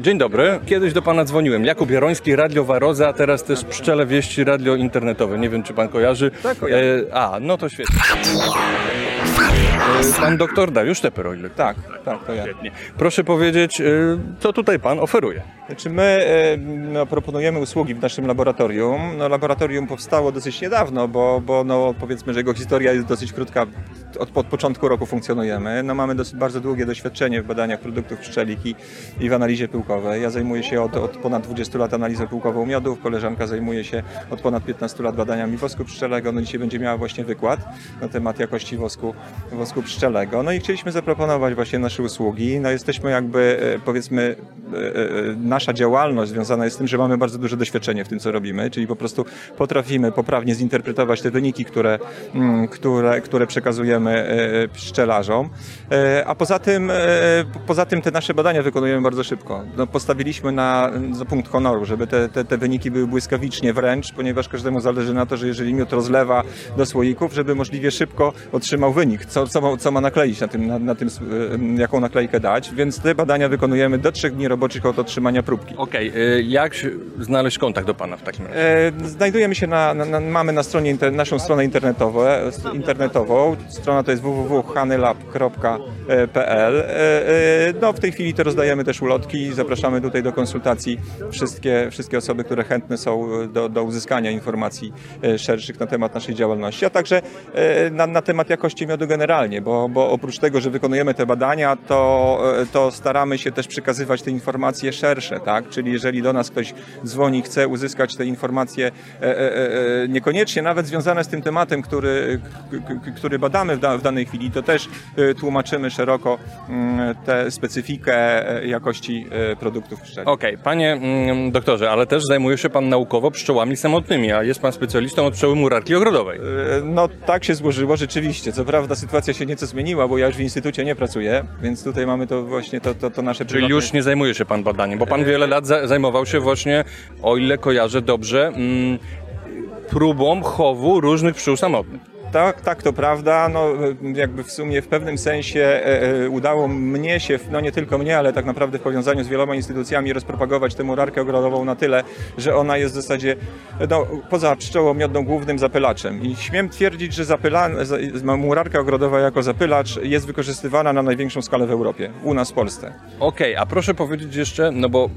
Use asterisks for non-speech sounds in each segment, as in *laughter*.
Dzień dobry. Kiedyś do pana dzwoniłem. Jakub Jaroński, Radio Waroza, a teraz też Pszczele Wieści Radio Internetowe. Nie wiem, czy pan kojarzy. Tak, kojarzę. E, a, no to świetnie. E, pan doktor Dariusz Teper, o ile Tak, tak, to ja. Świetnie. Proszę powiedzieć, e, co tutaj pan oferuje? Znaczy my e, no, proponujemy usługi w naszym laboratorium. No, laboratorium powstało dosyć niedawno, bo, bo no, powiedzmy, że jego historia jest dosyć krótka. Od, od początku roku funkcjonujemy. No, mamy dosyć bardzo długie doświadczenie w badaniach produktów pszczelik i, i w analizie pyłkowej. Ja zajmuję się od, od ponad 20 lat analizą pyłkową miodów. Koleżanka zajmuje się od ponad 15 lat badaniami wosku pszczelego. No, dzisiaj będzie miała właśnie wykład na temat jakości wosku, wosku pszczelego. No i chcieliśmy zaproponować właśnie nasze usługi. No, jesteśmy jakby, e, powiedzmy, e, e, nasza działalność związana jest z tym, że mamy bardzo duże doświadczenie w tym, co robimy, czyli po prostu potrafimy poprawnie zinterpretować te wyniki, które, mm, które, które przekazujemy e, pszczelarzom. E, A poza tym, e, poza tym te nasze badania wykonujemy bardzo szybko. No, postawiliśmy na, za punkt honoru, żeby te, te, te wyniki były błyskawicznie wręcz, ponieważ każdemu zależy na to, że jeżeli miód rozlewa do słoików, żeby możliwie szybko otrzymał wynik, co, co, ma, co ma nakleić na tym, na, na tym, e, jaką naklejkę dać, więc te badania wykonujemy do trzech dni roboczych od otrzymania próbki. Okej, e, jak znaleźć kontakt do pana w takim razie? E, Znajdujemy się na, na, na mamy na stronie naszą stronę internetową, internetową. Strona to jest www.hanylab.pl. E, e, No, w tej chwili to rozdajemy też ulotki zapraszamy tutaj do konsultacji wszystkie, wszystkie osoby, które chętne są do, do uzyskania informacji e, szerszych na temat naszej działalności, a także e, na, na temat jakości miodu generalnie, bo, bo oprócz tego, że wykonujemy te badania, to, e, to staramy się też przekazywać te informacje szersze, tak? Czyli jeżeli do nas ktoś dzwoni, chce uzyskać te informacje e, e, e, niekoniecznie nawet związane z tym tematem, który, który badamy w, da, w danej chwili, to też e, tłumaczymy szeroko mm, tę specyfikę e, jakości e, produktów pszczelich. Okej, panie mm, doktorze, ale też zajmuje się pan naukowo pszczołami samotnymi, a jest pan specjalistą od pszczoły murarki ogrodowej. No tak się złożyło rzeczywiście. Co prawda sytuacja się nieco zmieniła, bo ja już w instytucie nie pracuję, więc tutaj mamy to właśnie to, to, to nasze Czyli prywatne- już nie zajmuje się pan badaniem, bo pan wiele lat za- zajmował się właśnie, o ile kojarzę dobrze, mm, próbą chowu różnych pszczół samotnych. Tak, tak, to prawda. No, jakby w sumie w pewnym sensie e, e, udało mnie się, no nie tylko mnie, ale tak naprawdę w powiązaniu z wieloma instytucjami rozpropagować tę murarkę ogrodową na tyle, że ona jest w zasadzie no, poza pszczołą miodną głównym zapylaczem. I śmiem twierdzić, że zapyla, za- murarka ogrodowa jako zapylacz jest wykorzystywana na największą skalę w Europie, u nas w Polsce. Okej, a proszę powiedzieć jeszcze, no bo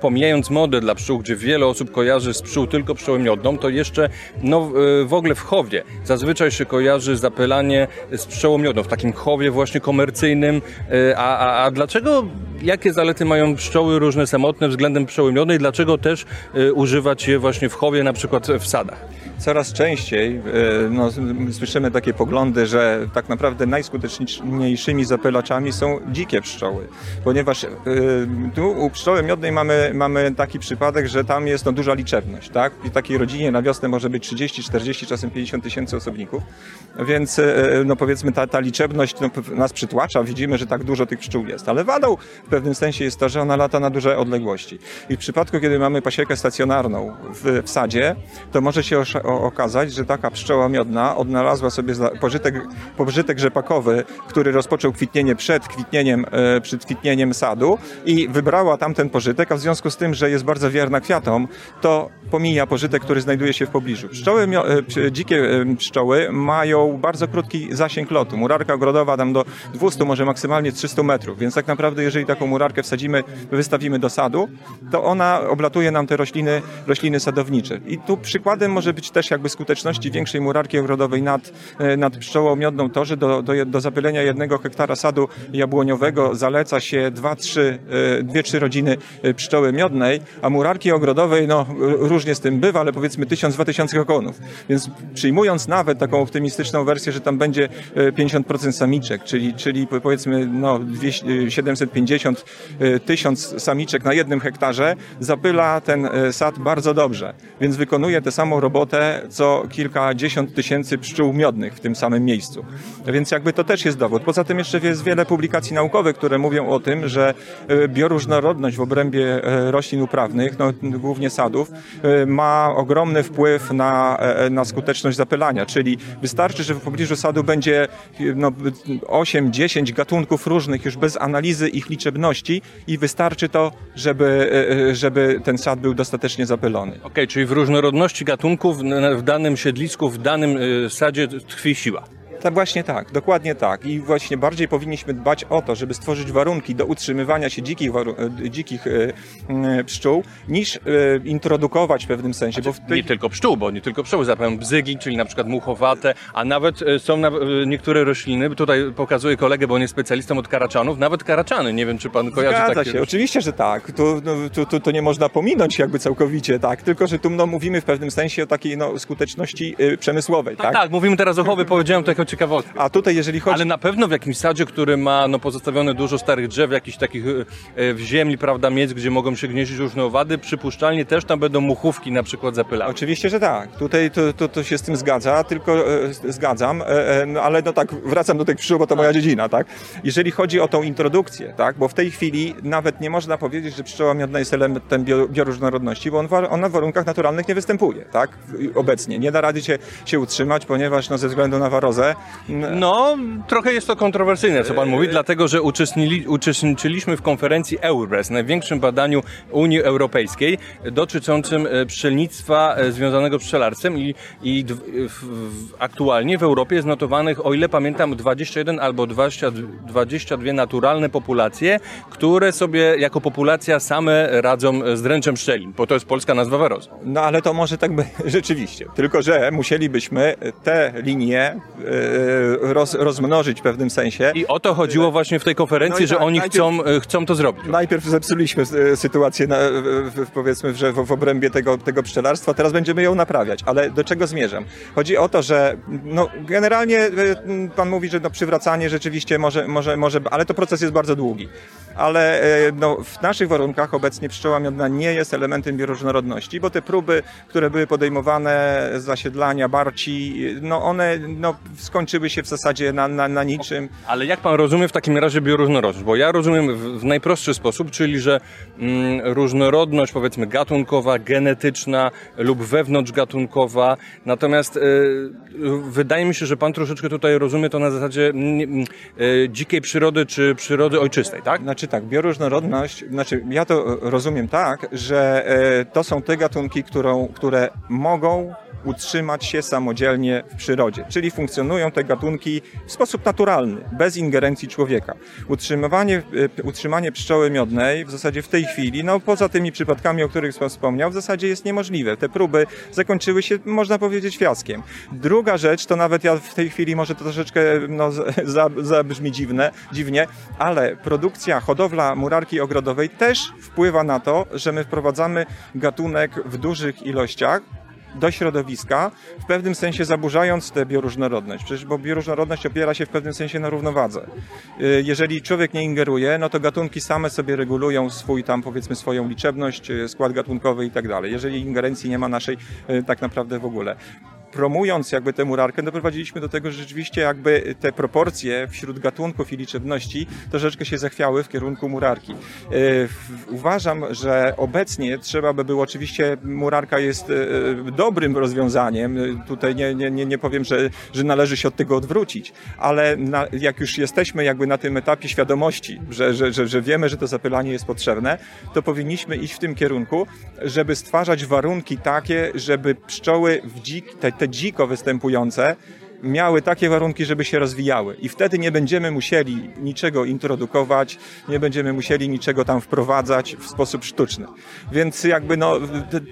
pomijając modę dla pszczół, gdzie wiele osób kojarzy z pszczół tylko pszczołę miodną, to jeszcze no, y, w ogóle w chowie zazwyczaj się kojarzy zapylanie z pszczołą miodną, w takim chowie właśnie komercyjnym. Y, A, a, a dlaczego, jakie zalety mają pszczoły różne samotne względem pszczoły miodnej? Dlaczego też y, używać je właśnie w chowie, na przykład w sadach? Coraz częściej e, no, słyszymy takie poglądy, że tak naprawdę najskuteczniejszymi zapylaczami są dzikie pszczoły, ponieważ e, tu u pszczoły miodnej mamy, mamy taki przypadek, że tam jest no, duża liczebność. Tak? W takiej rodzinie na wiosnę może być 30, 40, czasem 50 tysięcy osobników, więc e, no, powiedzmy ta, ta liczebność no, nas przytłacza, widzimy, że tak dużo tych pszczół jest, ale wadą w pewnym sensie jest to, że ona lata na duże odległości. I w przypadku, kiedy mamy pasiekę stacjonarną w, w sadzie, to może się okazać, że taka pszczoła miodna odnalazła sobie pożytek, pożytek rzepakowy, który rozpoczął kwitnienie przed kwitnieniem, e, przed kwitnieniem sadu i wybrała tamten pożytek, a w związku z tym, że jest bardzo wierna kwiatom, to pomija pożytek, który znajduje się w pobliżu. Pszczoły, e, dzikie e, pszczoły mają bardzo krótki zasięg lotu. Murarka ogrodowa tam do 200, może maksymalnie 300 metrów, więc tak naprawdę jeżeli taką murarkę wsadzimy, wystawimy do sadu, to ona oblatuje nam te rośliny, rośliny sadownicze. I tu przykładem może być też jakby skuteczności większej murarki ogrodowej nad, e, nad pszczołą miodną to, że do, do, do zapylenia jednego hektara sadu jabłoniowego zaleca się 2-3 rodziny e, pszczoły miodnej, a murarki ogrodowej, no różnie z tym bywa, ale powiedzmy 1000-2000 kokonów. Więc przyjmując nawet taką optymistyczną wersję, że tam będzie e, 50% samiczek, czyli, czyli po- powiedzmy no 200, e, 750 e, tysiąc samiczek na jednym hektarze, zapyla ten e, sad bardzo dobrze. Więc wykonuje tę samą robotę, co kilkadziesiąt tysięcy pszczół miodnych w tym samym miejscu. Więc jakby to też jest dowód. Poza tym jeszcze jest wiele publikacji naukowych, które mówią o tym, że e, bioróżnorodność w obrębie e, roślin uprawnych, no, głównie sadów, e, ma ogromny wpływ na, na skuteczność zapylania. Czyli wystarczy, że w pobliżu sadu będzie no, 8-10 gatunków różnych już bez analizy ich liczebności i wystarczy to, żeby, żeby ten sad był dostatecznie zapylony. Okej, czyli w różnorodności gatunków w danym siedlisku, w danym y, sadzie tkwi siła. Tak, właśnie tak, dokładnie tak. I właśnie bardziej powinniśmy dbać o to, żeby stworzyć warunki do utrzymywania się dzikich, e, dzikich e, e, pszczół, niż introdukować w pewnym sensie. Bo w tej... Nie tylko pszczół, bo nie tylko pszczoły, zapewne bzygi, czyli na przykład muchowate, a nawet są na, niektóre rośliny, tutaj pokazuję kolegę, bo on jest specjalistą od karaczanów, nawet karaczany, nie wiem czy pan kojarzy Zgadza takie się, oczywiście, że tak. Tu, no, tu, tu, tu nie można pominąć jakby całkowicie, tak. Tylko, że tu no, mówimy w pewnym sensie o takiej no, skuteczności przemysłowej, Tak, tak? tak, mówimy teraz o chowy, powiedziałem to jako ciekawostkę. A tutaj, jeżeli chodzi Ale na pewno w jakimś sadzie, który ma no, pozostawione dużo starych drzew, jakichś takich e, e, w ziemi, prawda, miejsc, gdzie mogą się gnieździć różne owady, przypuszczalnie też tam będą muchówki na przykład zapylały. Oczywiście, że tak. Tutaj to, to, to się z tym zgadza, tylko e, zgadzam, e, e, no, ale no tak, wracam do tych pszczół, bo to moja dziedzina, tak? Jeżeli chodzi o tą introdukcję, tak? Bo w tej chwili nawet nie można powiedzieć, że pszczoła miodna jest elementem bio, bioróżnorodności, bo on, ona w warunkach naturalnych nie występuje, tak? Obecnie. Nie da rady się, się utrzymać, ponieważ no, ze względu na warozę No, trochę jest to kontrowersyjne, co pan mówi, dlatego że uczestniczyliśmy w konferencji EURES, największym badaniu Unii Europejskiej dotyczącym e, pszczelnictwa e, związanego z pszczelarstwem i, i w, w, aktualnie w Europie jest notowanych, o ile pamiętam, 21 albo 20, 22 naturalne populacje, które sobie jako populacja same radzą z dręczem pszczeli, bo to jest polska nazwa warozy. No ale to może tak by *laughs* rzeczywiście. Tylko, że musielibyśmy te linie e, roz, rozmnożyć w pewnym sensie. I o to chodziło właśnie w tej konferencji, No że tak, oni najpierw- chcą, e, chcą to zrobić. Najpierw zepsuliśmy e, sytuację, na, powiedzmy, że w, w obrębie tego, tego pszczelarstwa, teraz będziemy ją naprawiać. Ale do czego zmierzam? Chodzi o to, że no, generalnie e, pan mówi, że no, przywracanie rzeczywiście może, może, może, ale to proces jest bardzo długi. Ale e, no, w naszych warunkach obecnie pszczoła miodna nie jest elementem bioróżnorodności, bo te próby, które były podejmowane z zasiedlania, barci, no one no, skończyły się w zasadzie na, na, na niczym. Ale jak pan rozumie w takim razie bioróżnorodność? Bo ja rozumiem w, w najprostszy sposób, czyli że mm, różnorodność powiedzmy gatunkowa, genetyczna lub wewnątrzgatunkowa. Natomiast e, wydaje mi się, że pan troszeczkę tutaj rozumie to na zasadzie mm, e, dzikiej przyrody czy przyrody ojczystej, tak? Znaczy tak, bioróżnorodność, znaczy ja to e, rozumiem tak, że e, to są te gatunki, którą, które mogą utrzymać się samodzielnie w przyrodzie, czyli funkcjonują te gatunki w sposób naturalny, bez ingerencji człowieka. Utrzymywanie, e, utrzymanie pszczoły miodnej w zasadzie w tej chwili, no poza tymi przypadkami, o których pan wspomniał, w zasadzie jest niemożliwe. Te próby zakończyły się, można powiedzieć, fiaskiem. Druga rzecz, to nawet ja w tej chwili może to troszeczkę no, *laughs* zabrzmi dziwne, dziwnie, ale produkcja, hodowla murarki ogrodowej też wpływa na to, że my wprowadzamy gatunek w dużych ilościach do środowiska, w pewnym sensie zaburzając tę bioróżnorodność. Przecież bo bioróżnorodność opiera się w pewnym sensie na równowadze. Y, Jeżeli człowiek nie ingeruje, no to gatunki same sobie regulują swój tam powiedzmy swoją liczebność, y, skład gatunkowy i tak dalej. Jeżeli ingerencji nie ma naszej y, tak naprawdę w ogóle promując jakby tę murarkę, doprowadziliśmy do tego, że rzeczywiście jakby te proporcje wśród gatunków i liczebności troszeczkę się zachwiały w kierunku murarki. E, Uważam, że obecnie trzeba by było, oczywiście murarka jest e, dobrym rozwiązaniem, E, tutaj nie, nie, nie powiem, że, że należy się od tego odwrócić, ale na, jak już jesteśmy jakby na tym etapie świadomości, że, że, że, że wiemy, że to zapylanie jest potrzebne, to powinniśmy iść w tym kierunku, żeby stwarzać warunki takie, żeby pszczoły w dzik, te, te dziko występujące miały takie warunki, żeby się rozwijały. I wtedy nie będziemy musieli niczego introdukować, nie będziemy musieli niczego tam wprowadzać w sposób sztuczny. Więc jakby no,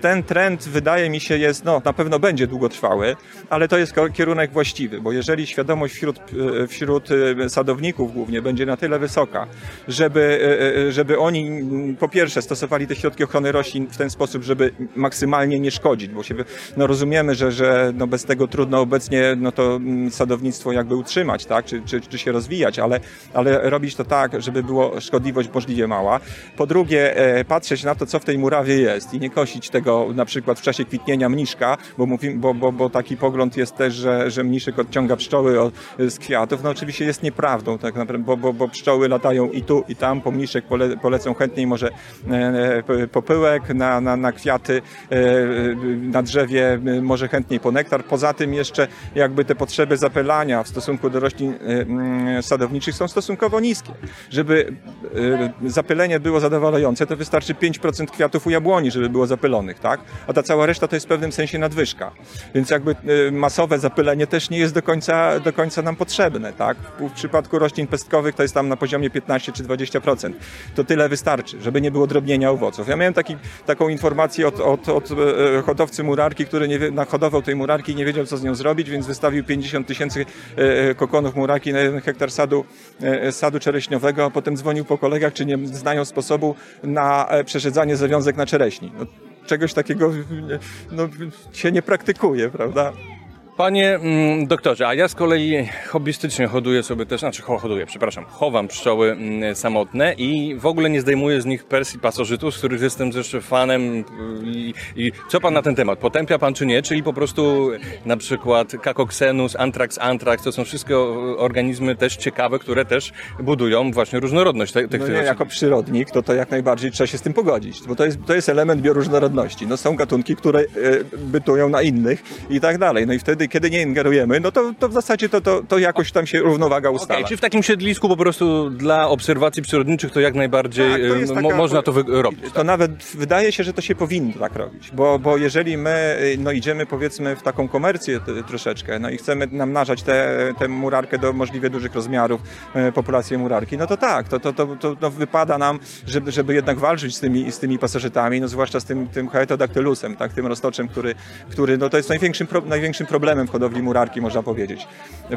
ten trend wydaje mi się jest, no na pewno będzie długotrwały, ale to jest kierunek właściwy, bo jeżeli świadomość wśród, e, wśród e, sadowników głównie będzie na tyle wysoka, żeby, e, żeby oni po pierwsze stosowali te środki ochrony roślin w ten sposób, żeby maksymalnie nie szkodzić, bo się, no rozumiemy, że, że no bez tego trudno obecnie no to mm, sadownictwo jakby utrzymać, tak, czy, czy, czy się rozwijać, ale, ale robić to tak, żeby było szkodliwość możliwie mała. Po drugie, e, patrzeć na to, co w tej murawie jest i nie kosić tego na przykład w czasie kwitnienia mniszka, bo, mówimy, bo, bo, bo taki pogląd jest też, że, że mniszek odciąga pszczoły od, z kwiatów. No oczywiście jest nieprawdą, tak naprawdę, bo, bo, bo pszczoły latają i tu, i tam, po mniszek pole, polecą chętniej może e, e, popyłek na, na, na kwiaty, e, na drzewie e, może chętniej po nektar. Poza tym jeszcze jakby te potrzeby zapylania w stosunku do roślin y, mm, sadowniczych są stosunkowo niskie. Żeby y, zapylenie było zadowalające, to wystarczy 5% kwiatów u jabłoni, żeby było zapylonych, tak? A ta cała reszta to jest w pewnym sensie nadwyżka. Więc jakby y, masowe zapylenie też nie jest do końca, do końca nam potrzebne, tak? W przypadku roślin pestkowych to jest tam na poziomie 15 czy 20%. To tyle wystarczy, żeby nie było drobnienia owoców. Ja miałem taki, taką informację od, od, od e, hodowcy murarki, który nie, nahodował tej murarki i nie wiedział, co z nią zrobić, więc wystawił 50 tysięcy e, kokonów murarki na jeden hektar sadu, e, sadu czereśniowego, a potem dzwonił po kolegach, czy nie znają sposobu na e, przeszedzanie zawiązek na czereśni. No, czegoś takiego no, się nie praktykuje, prawda? Panie mm, doktorze, a ja z kolei hobbystycznie hoduję sobie też, znaczy ho- hoduję, przepraszam, chowam pszczoły mm, samotne i w ogóle nie zdejmuję z nich persji pasożytów, z których jestem zresztą fanem. I, I co pan na ten temat? Potępia pan czy nie? Czyli po prostu na przykład Cacoxenus, Anthrax, Anthrax, to są wszystko organizmy też ciekawe, które też budują właśnie różnorodność te, tych No nie, jako przyrodnik, to to jak najbardziej trzeba się z tym pogodzić, bo to jest, to jest element bioróżnorodności. No są gatunki, które e, bytują na innych i tak dalej. No i wtedy, kiedy nie ingerujemy, no to, to w zasadzie to, to, to jakoś tam się równowaga ustala. czy w takim siedlisku po prostu dla obserwacji przyrodniczych to jak najbardziej Tak, to y, taka- mo- można to robić? To nawet wydaje się, że to się powinno tak robić, bo, bo jeżeli my y, no, idziemy powiedzmy w taką komercję t- troszeczkę, no i chcemy namnażać tę murarkę do możliwie dużych rozmiarów, e, populację murarki, no to tak, to, to, to, to, to wypada nam, żeby, żeby jednak walczyć z tymi, z tymi pasożytami, no zwłaszcza z tym, tym Haetodactylusem, tak, tym roztoczem, który, który no, to jest największym, pro, największym problemem w hodowli murarki, można powiedzieć.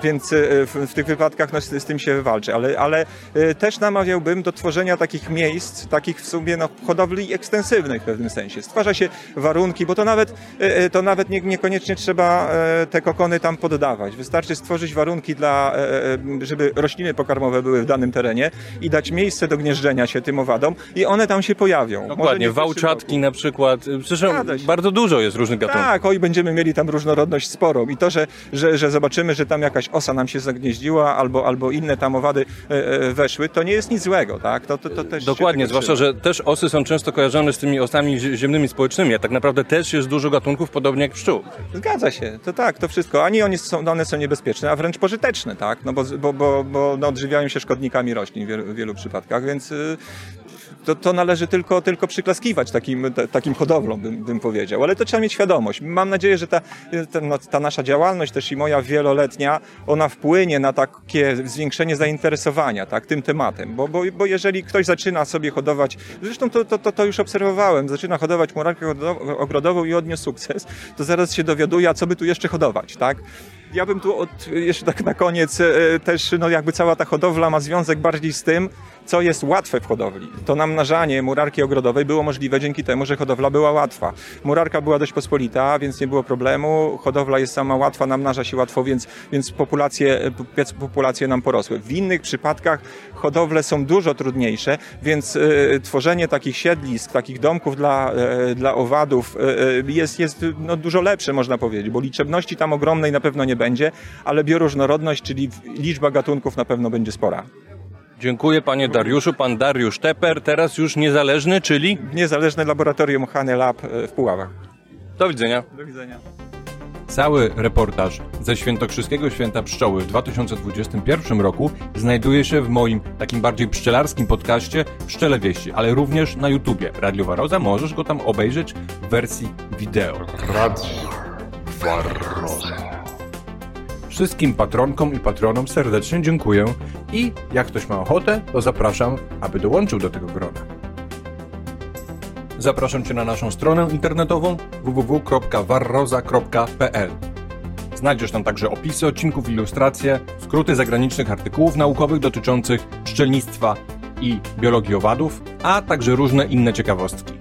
Więc e, w, w tych wypadkach no, z, z tym się walczy, ale, ale e, też namawiałbym do tworzenia takich miejsc, takich w sumie no, hodowli ekstensywnych w pewnym sensie. Stwarza się warunki, bo to nawet, e, to nawet nie, niekoniecznie trzeba e, te kokony tam poddawać. Wystarczy stworzyć warunki dla, e, e, żeby rośliny pokarmowe były w danym terenie i dać miejsce do gnieżdżenia się tym owadom i one tam się pojawią. Dokładnie, wałczatki na przykład. Się. bardzo dużo jest różnych gatunków. Tak, oj, będziemy mieli tam różnorodność sporą. I to, że, że, że zobaczymy, że tam jakaś osa nam się zagnieździła albo, albo inne tam owady e, e, weszły, to nie jest nic złego, tak? To, to, to też Dokładnie, zwłaszcza, że też osy są często kojarzone z tymi osami zie- ziemnymi społecznymi, a tak naprawdę też jest dużo gatunków, podobnie jak pszczół. Zgadza się, to tak, to wszystko. Ani one są, one są niebezpieczne, a wręcz pożyteczne, tak? No bo, bo, bo, bo no, odżywiają się szkodnikami roślin w wielu, w wielu przypadkach, więc y, to, to należy tylko, tylko przyklaskiwać takim, ta, takim hodowlom, bym, bym powiedział. Ale to trzeba mieć świadomość. Mam nadzieję, że ta, ta, no, ta nasza działalność, też i moja wieloletnia, ona wpłynie na takie zwiększenie zainteresowania tak, tym tematem. Bo, bo, bo jeżeli ktoś zaczyna sobie hodować, zresztą to, to, to, to już obserwowałem, zaczyna hodować murarkę ogrodo- ogrodową i odniósł sukces, to zaraz się dowiaduje, a co by tu jeszcze hodować, tak? Ja bym tu od, jeszcze tak na koniec e, też, no jakby cała ta hodowla ma związek bardziej z tym, co jest łatwe w hodowli. To namnażanie murarki ogrodowej było możliwe dzięki temu, że hodowla była łatwa. Murarka była dość pospolita, więc nie było problemu. Hodowla jest sama łatwa, namnaża się łatwo, więc, więc populacje, powiedz- populacje nam porosły. W innych przypadkach hodowle są dużo trudniejsze, więc e, tworzenie takich siedlisk, takich domków dla, e, dla owadów e, jest, jest no, dużo lepsze, można powiedzieć, bo liczebności tam ogromnej na pewno nie będzie, ale bioróżnorodność, czyli liczba gatunków na pewno będzie spora. Dziękuję panie Dariuszu, pan Dariusz Teper, teraz już niezależny, czyli Niezależne laboratorium Hane Lab e, w Puławach. do widzenia. Do widzenia. Cały reportaż ze Świętokrzyskiego Święta Pszczoły w 2021 roku znajduje się w moim takim bardziej pszczelarskim podcaście Pszczele Wieści, ale również na YouTubie. Radio Waroza, możesz go tam obejrzeć w wersji wideo. Radio Barroza. Wszystkim patronkom i patronom serdecznie dziękuję i jak ktoś ma ochotę, to zapraszam, aby dołączył do tego grona. Zapraszam Cię na naszą stronę internetową www.warroza.pl. Znajdziesz tam także opisy odcinków, ilustracje, skróty zagranicznych artykułów naukowych dotyczących pszczelnictwa i biologii owadów, a także różne inne ciekawostki.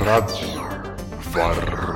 Radio Barroza.